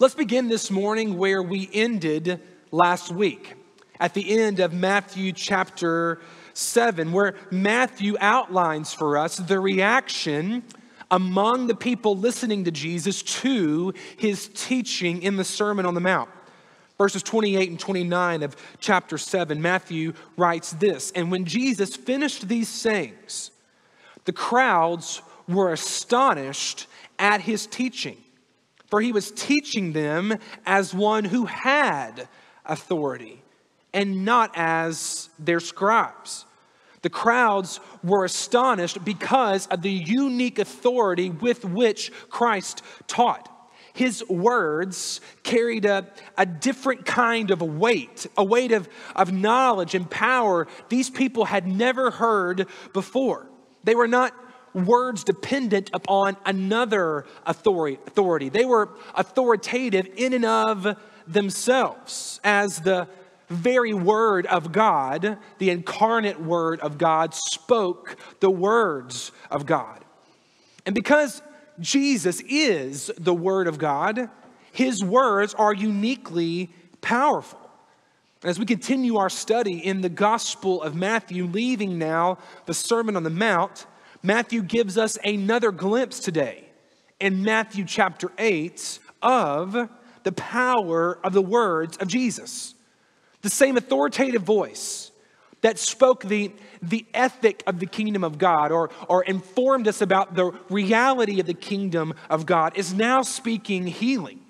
Let's begin this morning where we ended last week, at the end of Matthew chapter 7, where Matthew outlines for us the reaction among the people listening to Jesus to his teaching in the Sermon on the Mount. Verses 28 and 29 of chapter 7, Matthew writes this And when Jesus finished these sayings, the crowds were astonished at his teaching, for he was teaching them as one who had authority and not as their scribes. The crowds were astonished because of the unique authority with which Christ taught. His words carried a, a different kind of weight, a weight of, of knowledge and power these people had never heard before. They were not words dependent upon another authority. They were authoritative in and of themselves as the very word of God, the incarnate word of God, spoke the words of God. And because Jesus is the word of God, his words are uniquely powerful. As we continue our study in the Gospel of Matthew, leaving now the Sermon on the Mount, Matthew gives us another glimpse today in Matthew chapter 8 of the power of the words of Jesus. The same authoritative voice that spoke the, the ethic of the kingdom of God or, or informed us about the reality of the kingdom of God is now speaking healing.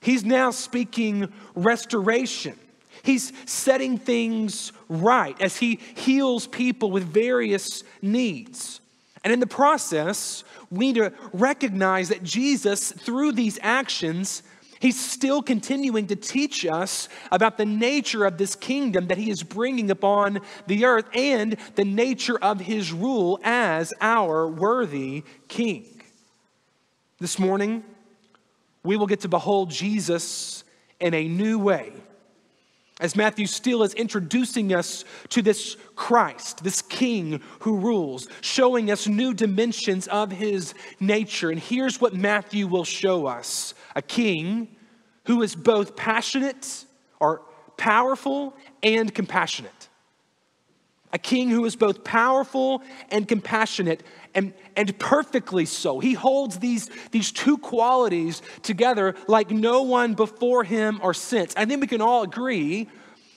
He's now speaking restoration. He's setting things right as he heals people with various needs. And in the process, we need to recognize that Jesus, through these actions, He's still continuing to teach us about the nature of this kingdom that he is bringing upon the earth and the nature of his rule as our worthy king. This morning, we will get to behold Jesus in a new way. As Matthew still is introducing us to this Christ, this King who rules, showing us new dimensions of his nature. And here's what Matthew will show us a king who is both passionate or powerful and compassionate. A king who is both powerful and compassionate and, and perfectly so. He holds these, these two qualities together like no one before him or since. I think we can all agree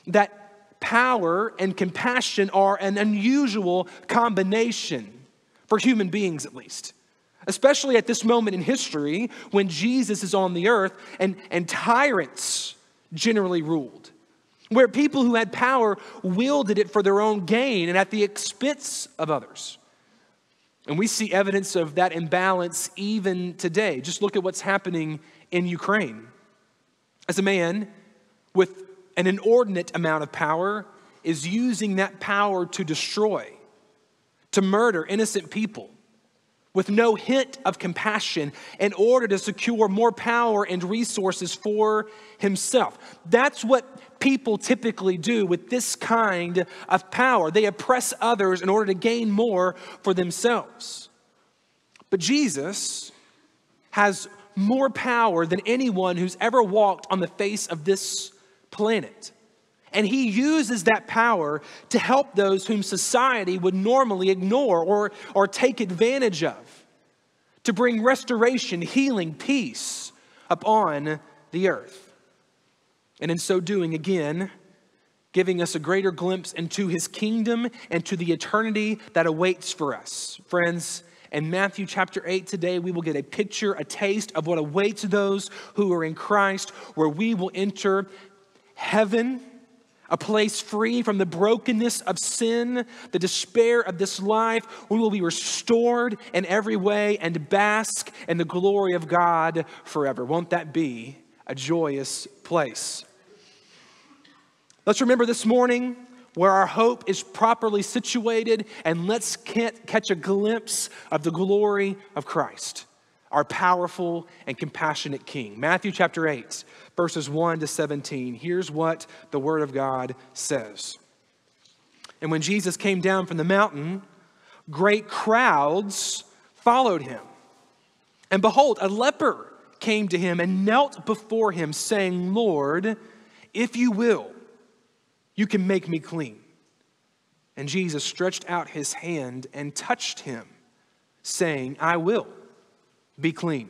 that power and compassion are an unusual combination for human beings, at least especially at this moment in history when Jesus is on the earth and, and tyrants generally ruled, where people who had power wielded it for their own gain and at the expense of others. And we see evidence of that imbalance even today. Just look at what's happening in Ukraine. As a man with an inordinate amount of power is using that power to destroy, to murder innocent people, with no hint of compassion in order to secure more power and resources for himself. That's what people typically do with this kind of power. They oppress others in order to gain more for themselves. But Jesus has more power than anyone who's ever walked on the face of this planet. And he uses that power to help those whom society would normally ignore or, or take advantage of, to bring restoration, healing, peace upon the earth. And in so doing, again, giving us a greater glimpse into his kingdom and to the eternity that awaits for us. Friends, in Matthew chapter 8 today, we will get a picture, a taste of what awaits those who are in Christ, where we will enter heaven a place free from the brokenness of sin, the despair of this life. We will be restored in every way and bask in the glory of God forever. Won't that be a joyous place? Let's remember this morning where our hope is properly situated, and let's catch a glimpse of the glory of Christ, our powerful and compassionate King. Matthew chapter 8 verses 1 to 17. Here's what the Word of God says. And when Jesus came down from the mountain, great crowds followed him. And behold, a leper came to him and knelt before him, saying, Lord, if you will, you can make me clean. And Jesus stretched out his hand and touched him, saying, I will be clean.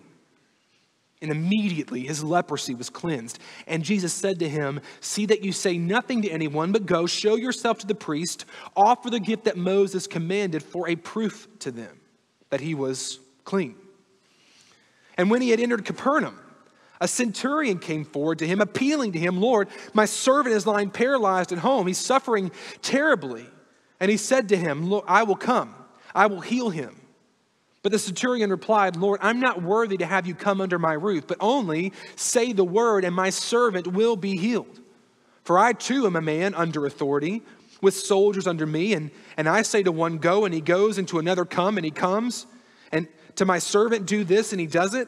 And immediately his leprosy was cleansed. And Jesus said to him, See that you say nothing to anyone, but go, show yourself to the priest, offer the gift that Moses commanded for a proof to them that he was clean. And when he had entered Capernaum, a centurion came forward to him, appealing to him, Lord, my servant is lying paralyzed at home. He's suffering terribly. And he said to him, Look, I will come, I will heal him. But the centurion replied, Lord, I'm not worthy to have you come under my roof, but only say the word, and my servant will be healed. For I too am a man under authority, with soldiers under me, and, and I say to one, Go, and he goes, and to another, Come, and he comes, and to my servant, Do this, and he does it.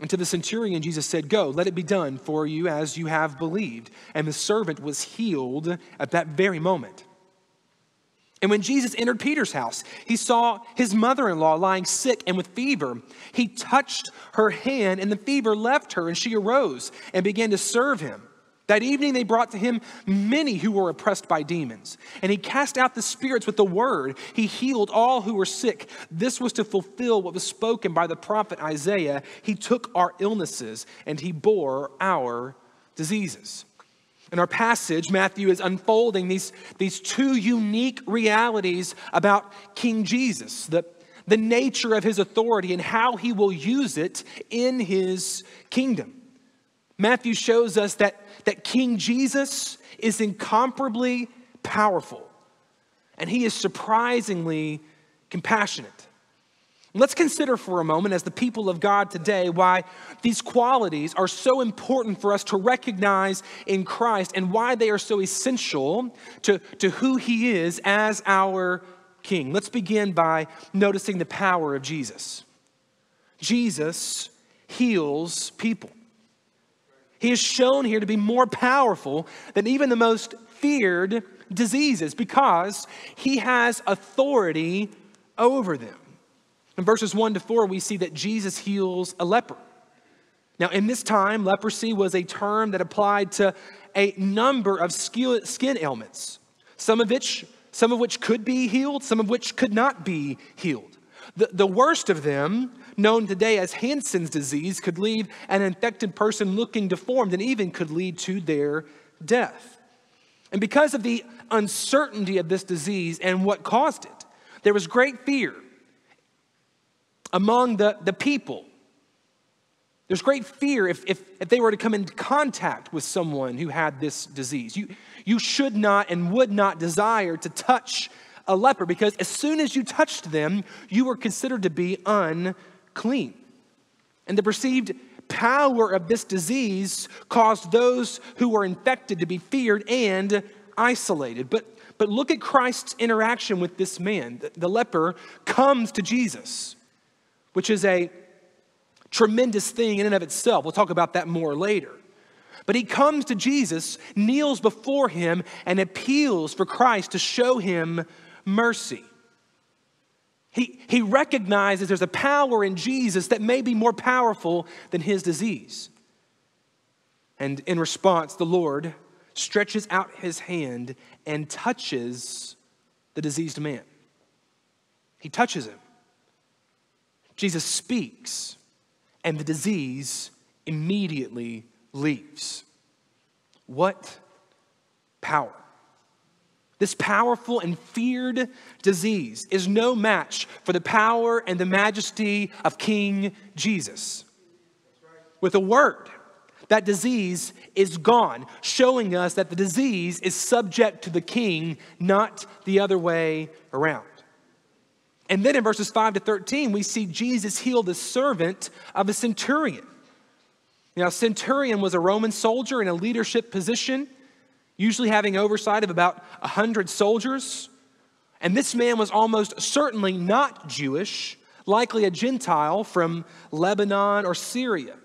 And to the centurion, Jesus said, Go, let it be done for you as you have believed. And the servant was healed at that very moment. And when Jesus entered Peter's house, he saw his mother in law lying sick and with fever. He touched her hand, and the fever left her, and she arose and began to serve him. That evening they brought to him many who were oppressed by demons, and he cast out the spirits with the word. He healed all who were sick. This was to fulfill what was spoken by the prophet Isaiah. He took our illnesses and he bore our diseases. In our passage, Matthew is unfolding these, these two unique realities about King Jesus the, the nature of his authority and how he will use it in his kingdom. Matthew shows us that, that King Jesus is incomparably powerful and he is surprisingly compassionate. Let's consider for a moment, as the people of God today, why these qualities are so important for us to recognize in Christ and why they are so essential to, to who He is as our King. Let's begin by noticing the power of Jesus. Jesus heals people. He is shown here to be more powerful than even the most feared diseases because he has authority over them. In verses 1 to 4, we see that Jesus heals a leper. Now, in this time, leprosy was a term that applied to a number of skin ailments, some of which, some of which could be healed, some of which could not be healed. The, the worst of them, known today as Hansen's disease, could leave an infected person looking deformed and even could lead to their death. And because of the uncertainty of this disease and what caused it, there was great fear among the, the people. There's great fear if, if, if they were to come into contact with someone who had this disease. You, you should not and would not desire to touch a leper because as soon as you touched them, you were considered to be unclean. And the perceived power of this disease caused those who were infected to be feared and isolated. But, but look at Christ's interaction with this man. The, the leper comes to Jesus which is a tremendous thing in and of itself. We'll talk about that more later. But he comes to Jesus, kneels before him, and appeals for Christ to show him mercy. He, he recognizes there's a power in Jesus that may be more powerful than his disease. And in response, the Lord stretches out his hand and touches the diseased man. He touches him. Jesus speaks, and the disease immediately leaves. What power! This powerful and feared disease is no match for the power and the majesty of King Jesus. With a word, that disease is gone, showing us that the disease is subject to the king, not the other way around. And then in verses 5 to 13, we see Jesus heal the servant of a centurion. Now, centurion was a Roman soldier in a leadership position. Usually having oversight of about 100 soldiers. And this man was almost certainly not Jewish, likely a Gentile from Lebanon or Syria.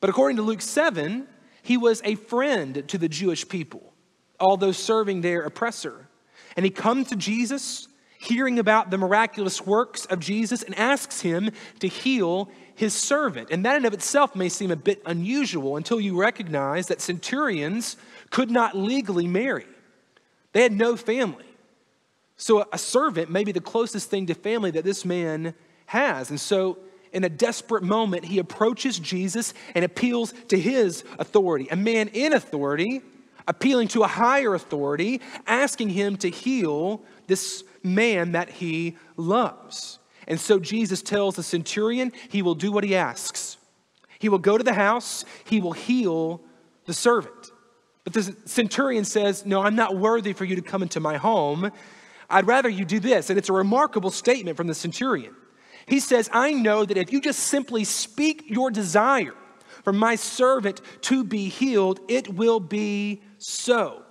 But according to Luke 7, he was a friend to the Jewish people, although serving their oppressor. And he comes to Jesus, hearing about the miraculous works of Jesus, and asks him to heal his servant. And that in of itself may seem a bit unusual until you recognize that centurions could not legally marry. They had no family. So a servant may be the closest thing to family that this man has. And so in a desperate moment, he approaches Jesus and appeals to his authority. A man in authority appealing to a higher authority, asking him to heal this man that he loves. And so Jesus tells the centurion he will do what he asks. He will go to the house, he will heal the servant. But the centurion says, No, I'm not worthy for you to come into my home. I'd rather you do this. And it's a remarkable statement from the centurion. He says, I know that if you just simply speak your desire for my servant to be healed, it will be so.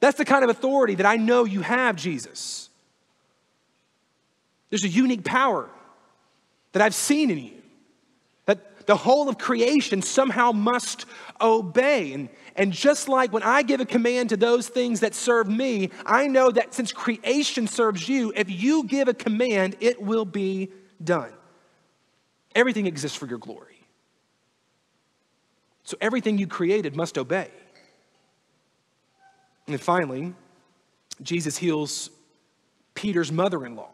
That's the kind of authority that I know you have, Jesus. There's a unique power that I've seen in you. The whole of creation somehow must obey. And, and just like when I give a command to those things that serve me, I know that since creation serves you, if you give a command, it will be done. Everything exists for your glory. So everything you created must obey. And then finally, Jesus heals Peter's mother in law,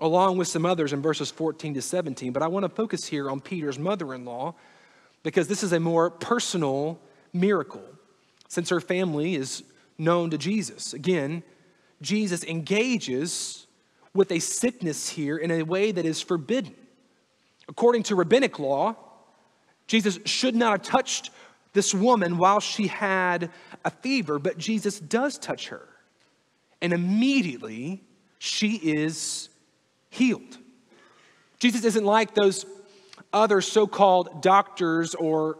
along with some others in verses 14 to 17. But I want to focus here on Peter's mother in law because this is a more personal miracle since her family is known to Jesus. Again, Jesus engages with a sickness here in a way that is forbidden. According to rabbinic law, Jesus should not have touched this woman while she had a fever, but Jesus does touch her. And immediately she is healed. Jesus isn't like those other so called doctors or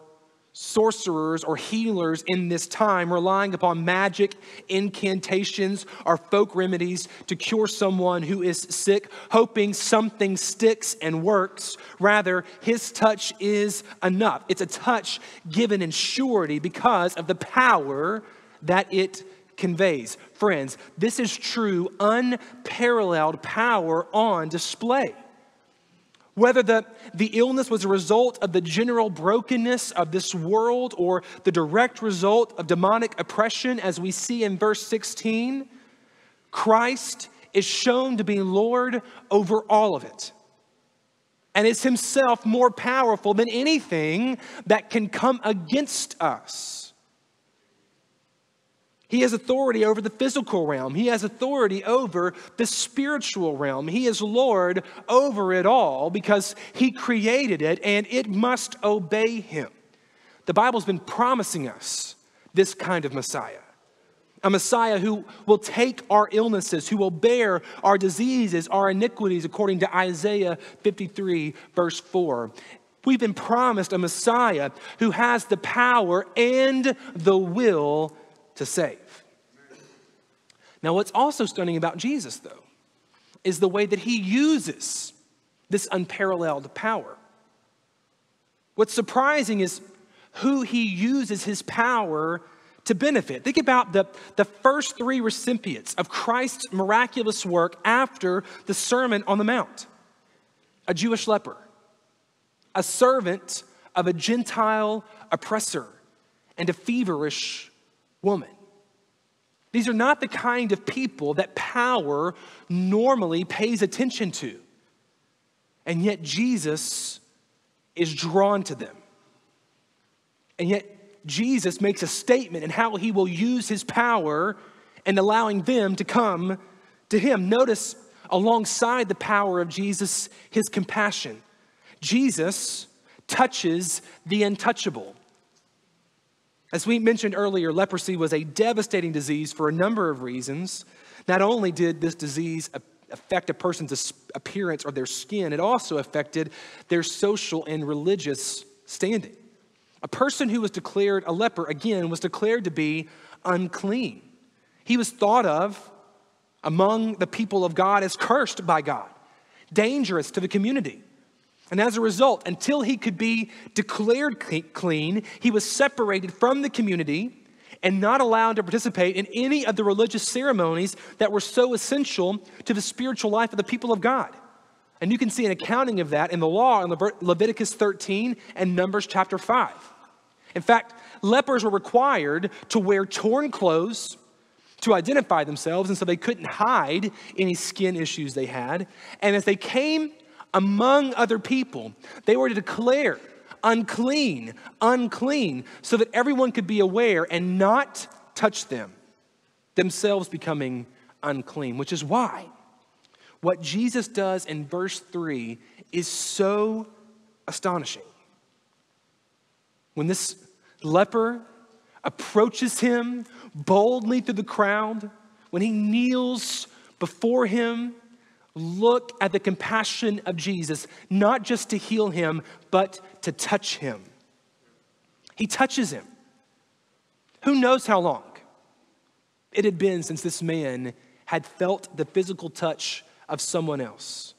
sorcerers or healers in this time, relying upon magic, incantations, or folk remedies to cure someone who is sick, hoping something sticks and works. Rather, his touch is enough. It's a touch given in surety because of the power that it conveys. Friends, this is true, unparalleled power on display. Whether the, the illness was a result of the general brokenness of this world or the direct result of demonic oppression, as we see in verse 16, Christ is shown to be Lord over all of it. And is himself more powerful than anything that can come against us. He has authority over the physical realm. He has authority over the spiritual realm. He is Lord over it all because He created it and it must obey Him. The Bible's been promising us this kind of Messiah a Messiah who will take our illnesses, who will bear our diseases, our iniquities, according to Isaiah 53, verse 4. We've been promised a Messiah who has the power and the will to save. Now, what's also stunning about Jesus, though, is the way that he uses this unparalleled power. What's surprising is who he uses his power to benefit. Think about the, the first three recipients of Christ's miraculous work after the Sermon on the Mount a Jewish leper, a servant of a Gentile oppressor, and a feverish woman. These are not the kind of people that power normally pays attention to. And yet Jesus is drawn to them. And yet Jesus makes a statement in how he will use his power and allowing them to come to him. Notice alongside the power of Jesus, his compassion. Jesus touches the untouchable. As we mentioned earlier, leprosy was a devastating disease for a number of reasons. Not only did this disease affect a person's appearance or their skin, it also affected their social and religious standing. A person who was declared a leper, again, was declared to be unclean. He was thought of among the people of God as cursed by God, dangerous to the community. And as a result, until he could be declared clean, he was separated from the community and not allowed to participate in any of the religious ceremonies that were so essential to the spiritual life of the people of God. And you can see an accounting of that in the law in Leviticus 13 and Numbers chapter 5. In fact, lepers were required to wear torn clothes to identify themselves, and so they couldn't hide any skin issues they had. And as they came among other people, they were to declare unclean, unclean, so that everyone could be aware and not touch them, themselves becoming unclean, which is why what Jesus does in verse 3 is so astonishing. When this leper approaches him boldly through the crowd, when he kneels before him, look at the compassion of Jesus, not just to heal him, but to touch him. He touches him. Who knows how long it had been since this man had felt the physical touch of someone else.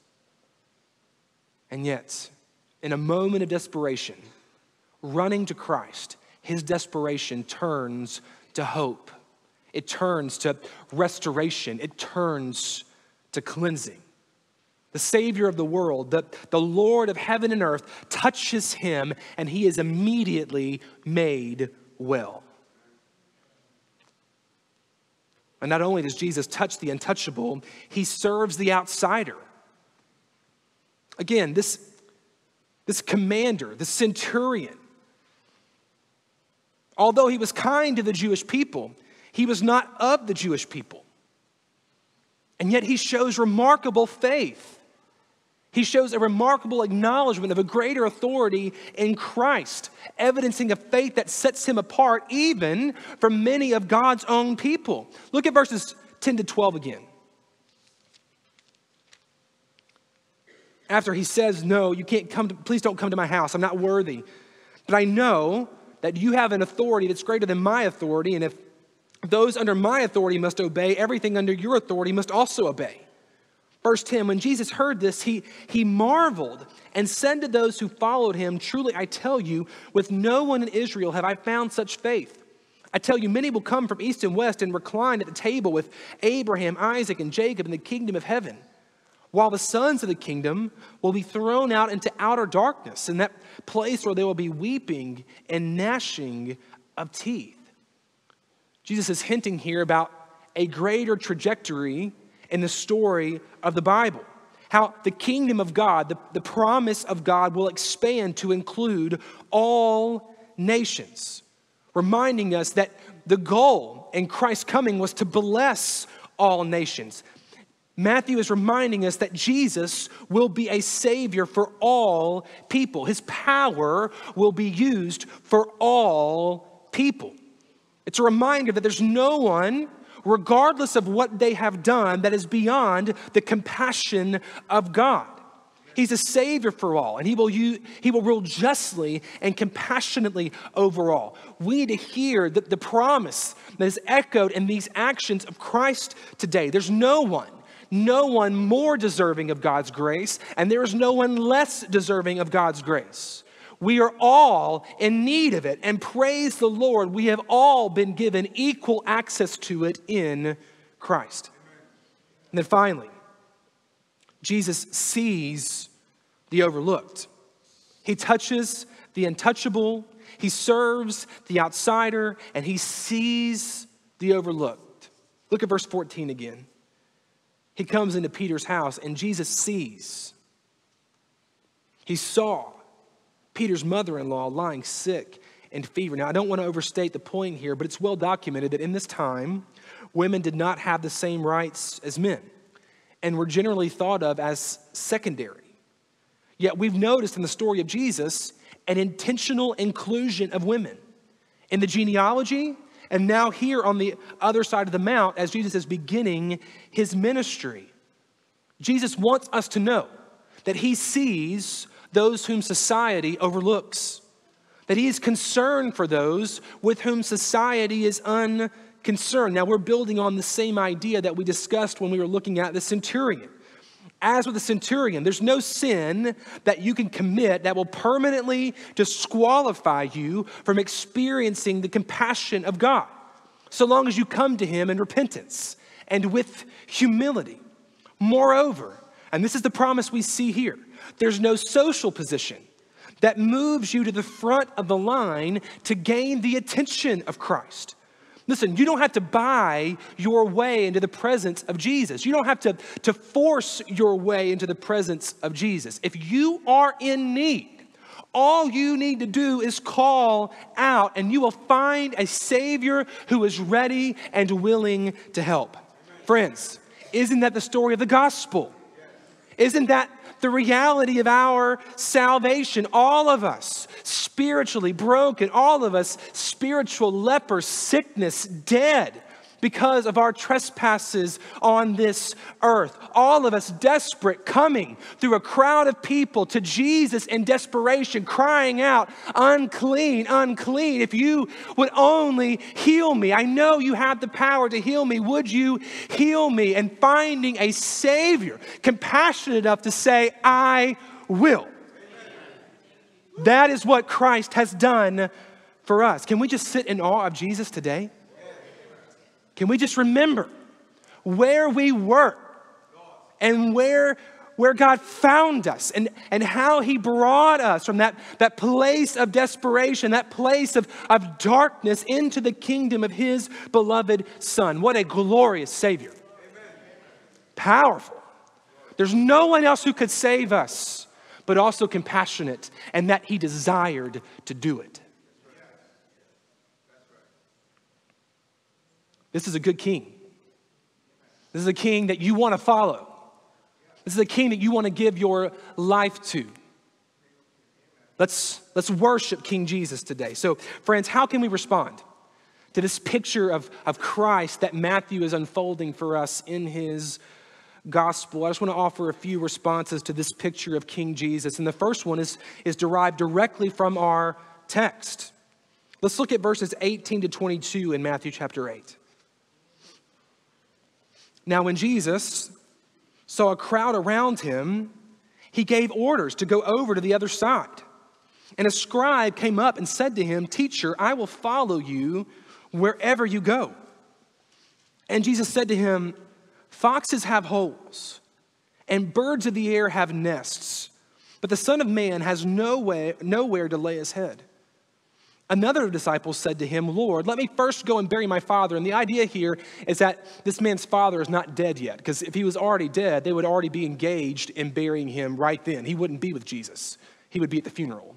And yet, in a moment of desperation, running to Christ, his desperation turns to hope. It turns to restoration. It turns to cleansing. The Savior of the world, the, the Lord of heaven and earth, touches him and he is immediately made well. And not only does Jesus touch the untouchable, he serves the outsider. Again, this, this commander, the centurion, although he was kind to the Jewish people, he was not of the Jewish people. And yet he shows remarkable faith. He shows a remarkable acknowledgement of a greater authority in Christ, evidencing a faith that sets him apart even from many of God's own people. Look at verses 10 to 12 again. After he says, No, you can't come to, please don't come to my house. I'm not worthy. But I know that you have an authority that's greater than my authority, and if those under my authority must obey, everything under your authority must also obey. Verse 10 When Jesus heard this, he, he marveled and said to those who followed him, Truly I tell you, with no one in Israel have I found such faith. I tell you, many will come from east and west and recline at the table with Abraham, Isaac, and Jacob in the kingdom of heaven, while the sons of the kingdom will be thrown out into outer darkness, in that place where there will be weeping and gnashing of teeth. Jesus is hinting here about a greater trajectory in the story of the Bible. How the kingdom of God, the, the promise of God, will expand to include all nations, reminding us that the goal in Christ's coming was to bless all nations. Matthew is reminding us that Jesus will be a savior for all people. His power will be used for all people. It's a reminder that there's no one regardless of what they have done, that is beyond the compassion of God. He's a savior for all, and he will, use, he will rule justly and compassionately over all. We need to hear the, the promise that is echoed in these actions of Christ today. There's no one, no one more deserving of God's grace, and there is no one less deserving of God's grace. We are all in need of it. And praise the Lord, we have all been given equal access to it in Christ. And then finally, Jesus sees the overlooked. He touches the untouchable, he serves the outsider, and he sees the overlooked. Look at verse 14 again. He comes into Peter's house, and Jesus sees. He saw Peter's mother in law lying sick and fever. Now, I don't want to overstate the point here, but it's well documented that in this time, women did not have the same rights as men and were generally thought of as secondary. Yet we've noticed in the story of Jesus an intentional inclusion of women in the genealogy and now here on the other side of the mount as Jesus is beginning his ministry. Jesus wants us to know that he sees those whom society overlooks. that he is concerned for those with whom society is unconcerned. Now, we're building on the same idea that we discussed when we were looking at the centurion. As with the centurion, there's no sin that you can commit that will permanently disqualify you from experiencing the compassion of God, so long as you come to him in repentance and with humility. Moreover, and this is the promise we see here, there's no social position that moves you to the front of the line to gain the attention of Christ. Listen, you don't have to buy your way into the presence of Jesus. You don't have to, to force your way into the presence of Jesus. If you are in need, all you need to do is call out, and you will find a Savior who is ready and willing to help. Friends, isn't that the story of the gospel? Isn't that the reality of our salvation. All of us spiritually broken, all of us spiritual lepers, sickness, dead because of our trespasses on this earth. All of us desperate, coming through a crowd of people to Jesus in desperation, crying out, Unclean, unclean. If you would only heal me, I know you have the power to heal me. Would you heal me? And finding a Savior compassionate enough to say, I will. That is what Christ has done for us. Can we just sit in awe of Jesus today? Can we just remember where we were and where, where God found us and, and how He brought us from that, that place of desperation, that place of, of darkness into the kingdom of His beloved Son? What a glorious Savior! Powerful. There's no one else who could save us, but also compassionate, and that He desired to do it. This is a good king. This is a king that you want to follow. This is a king that you want to give your life to. Let's, let's worship King Jesus today. So, friends, how can we respond to this picture of, of Christ that Matthew is unfolding for us in his gospel? I just want to offer a few responses to this picture of King Jesus. And the first one is, is derived directly from our text. Let's look at verses 18 to 22 in Matthew chapter 8. Now, when Jesus saw a crowd around him, he gave orders to go over to the other side. And a scribe came up and said to him, Teacher, I will follow you wherever you go. And Jesus said to him, Foxes have holes, and birds of the air have nests, but the Son of Man has no way, nowhere to lay his head. Another disciple said to him, Lord, let me first go and bury my father. And the idea here is that this man's father is not dead yet, because if he was already dead, they would already be engaged in burying him right then. He wouldn't be with Jesus, he would be at the funeral.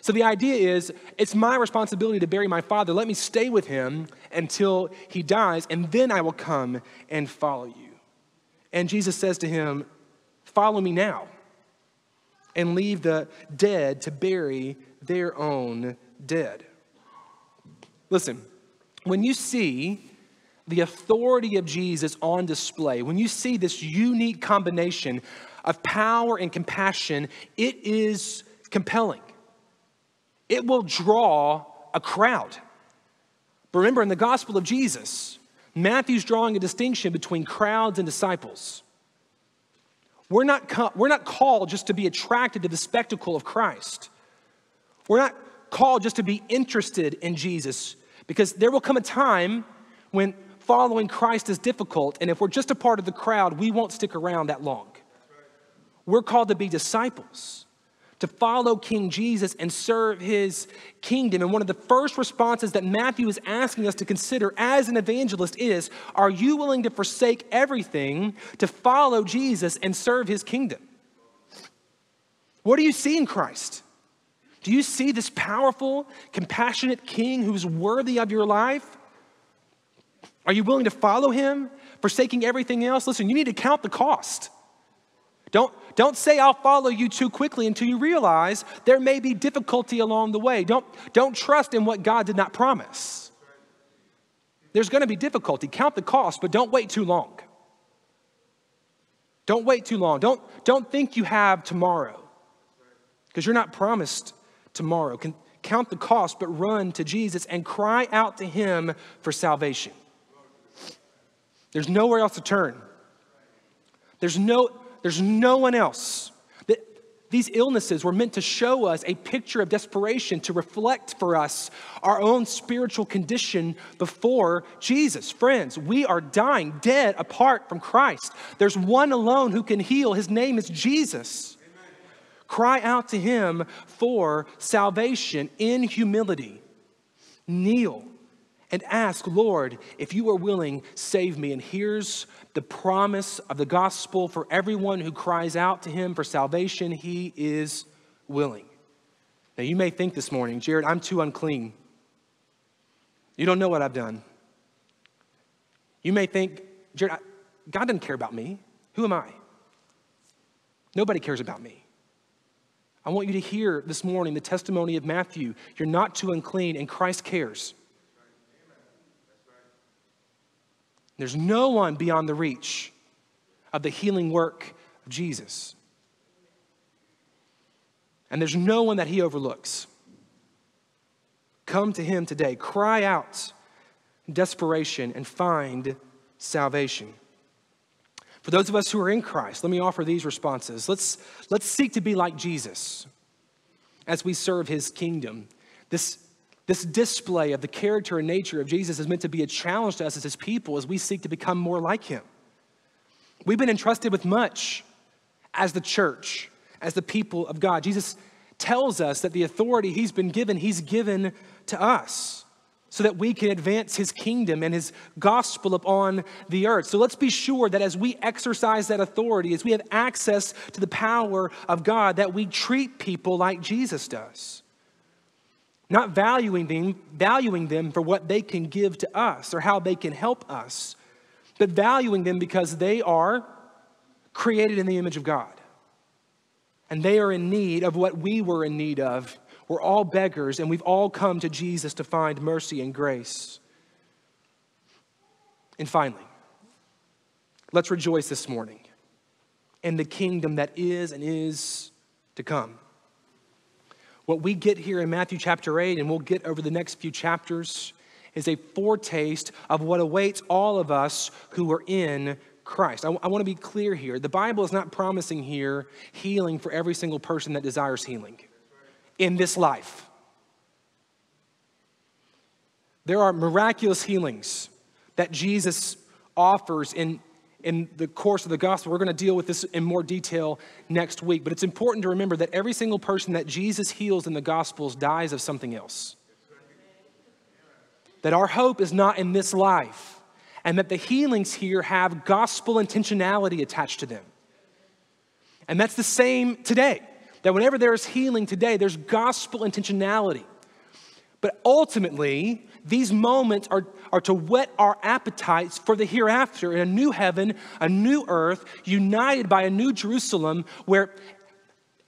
So the idea is, it's my responsibility to bury my father. Let me stay with him until he dies, and then I will come and follow you. And Jesus says to him, Follow me now, and leave the dead to bury their own dead. Listen, when you see the authority of Jesus on display, when you see this unique combination of power and compassion, it is compelling. It will draw a crowd. But remember, in the gospel of Jesus, Matthew's drawing a distinction between crowds and disciples. We're not, we're not called just to be attracted to the spectacle of Christ. We're not called just to be interested in Jesus because there will come a time when following Christ is difficult, and if we're just a part of the crowd, we won't stick around that long. We're called to be disciples, to follow King Jesus and serve his kingdom. And one of the first responses that Matthew is asking us to consider as an evangelist is Are you willing to forsake everything to follow Jesus and serve his kingdom? What do you see in Christ? Do you see this powerful, compassionate king who's worthy of your life? Are you willing to follow him, forsaking everything else? Listen, you need to count the cost. Don't, don't say, I'll follow you too quickly until you realize there may be difficulty along the way. Don't, don't trust in what God did not promise. There's going to be difficulty. Count the cost, but don't wait too long. Don't wait too long. Don't, don't think you have tomorrow because you're not promised tomorrow. Can count the cost, but run to Jesus and cry out to him for salvation. There's nowhere else to turn. There's no, there's no one else. That These illnesses were meant to show us a picture of desperation, to reflect for us our own spiritual condition before Jesus. Friends, we are dying, dead apart from Christ. There's one alone who can heal. His name is Jesus. Cry out to him for salvation in humility. Kneel and ask, Lord, if you are willing, save me. And here's the promise of the gospel for everyone who cries out to him for salvation. He is willing. Now, you may think this morning, Jared, I'm too unclean. You don't know what I've done. You may think, Jared, God doesn't care about me. Who am I? Nobody cares about me. I want you to hear this morning the testimony of Matthew. You're not too unclean, and Christ cares. There's no one beyond the reach of the healing work of Jesus. And there's no one that he overlooks. Come to him today. Cry out in desperation and find salvation. For those of us who are in Christ, let me offer these responses. Let's, let's seek to be like Jesus as we serve his kingdom. This this display of the character and nature of Jesus is meant to be a challenge to us as his people as we seek to become more like him. We've been entrusted with much as the church, as the people of God. Jesus tells us that the authority he's been given, he's given to us so that we can advance his kingdom and his gospel upon the earth. So let's be sure that as we exercise that authority, as we have access to the power of God, that we treat people like Jesus does not valuing them, valuing them for what they can give to us or how they can help us, but valuing them because they are created in the image of God. And they are in need of what we were in need of. We're all beggars, and we've all come to Jesus to find mercy and grace. And finally, let's rejoice this morning in the kingdom that is and is to come. What we get here in Matthew chapter 8, and we'll get over the next few chapters, is a foretaste of what awaits all of us who are in Christ. I, I want to be clear here. The Bible is not promising here healing for every single person that desires healing in this life. There are miraculous healings that Jesus offers in in the course of the gospel. We're going to deal with this in more detail next week. But it's important to remember that every single person that Jesus heals in the gospels dies of something else. That our hope is not in this life, and that the healings here have gospel intentionality attached to them. And that's the same today. That whenever there is healing today, there's gospel intentionality. But ultimately, these moments are, are to whet our appetites for the hereafter in a new heaven, a new earth, united by a new Jerusalem where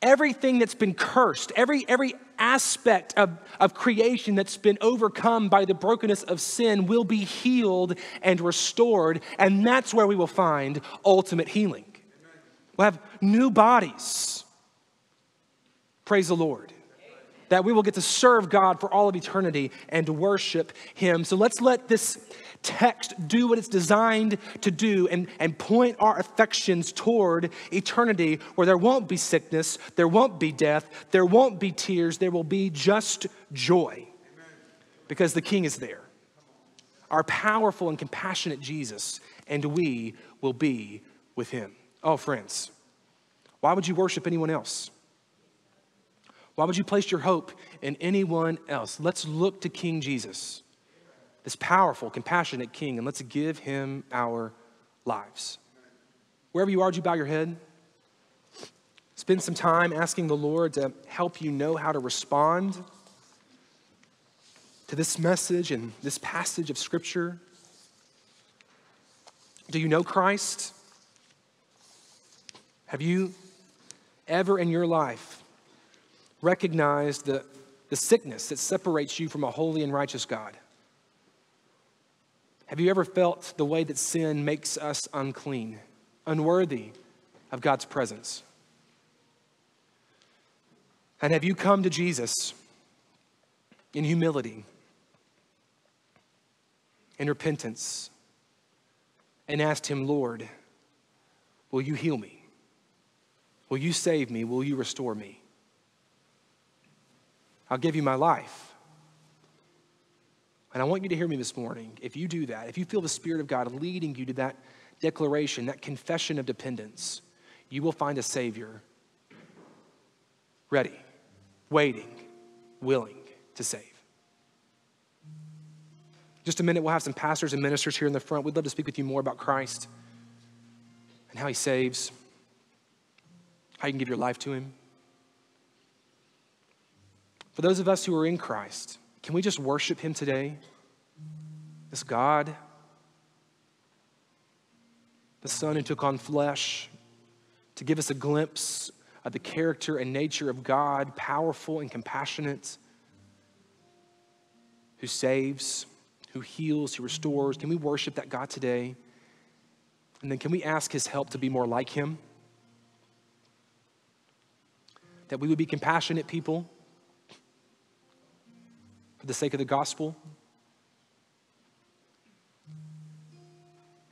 everything that's been cursed, every, every aspect of, of creation that's been overcome by the brokenness of sin will be healed and restored. And that's where we will find ultimate healing. We'll have new bodies. Praise the Lord that we will get to serve God for all of eternity and worship Him. So let's let this text do what it's designed to do and, and point our affections toward eternity where there won't be sickness, there won't be death, there won't be tears, there will be just joy because the King is there. Our powerful and compassionate Jesus, and we will be with Him. Oh, friends, why would you worship anyone else? Why would you place your hope in anyone else? Let's look to King Jesus, this powerful, compassionate King, and let's give him our lives. Wherever you are, would you bow your head? Spend some time asking the Lord to help you know how to respond to this message and this passage of Scripture. Do you know Christ? Have you ever in your life recognize the, the sickness that separates you from a holy and righteous God? Have you ever felt the way that sin makes us unclean, unworthy of God's presence? And have you come to Jesus in humility, in repentance, and asked Him, Lord, will you heal me? Will you save me? Will you restore me? I'll give you my life. And I want you to hear me this morning. If you do that, if you feel the Spirit of God leading you to that declaration, that confession of dependence, you will find a Savior ready, waiting, willing to save. Just a minute, we'll have some pastors and ministers here in the front. We'd love to speak with you more about Christ and how he saves, how you can give your life to him. For those of us who are in Christ, can we just worship him today? This God, the Son who took on flesh to give us a glimpse of the character and nature of God, powerful and compassionate, who saves, who heals, who restores. Can we worship that God today? And then can we ask his help to be more like him? That we would be compassionate people for the sake of the gospel?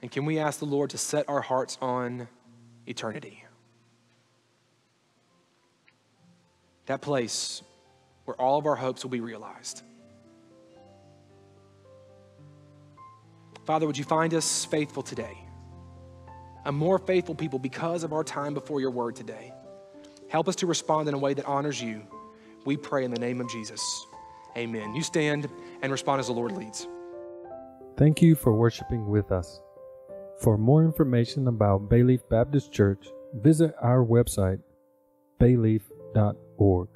And can we ask the Lord to set our hearts on eternity? That place where all of our hopes will be realized. Father, would you find us faithful today? A more faithful people because of our time before your word today. Help us to respond in a way that honors you. We pray in the name of Jesus. Amen. You stand and respond as the Lord leads. Thank you for worshiping with us. For more information about Bayleaf Baptist Church, visit our website, bayleaf.org.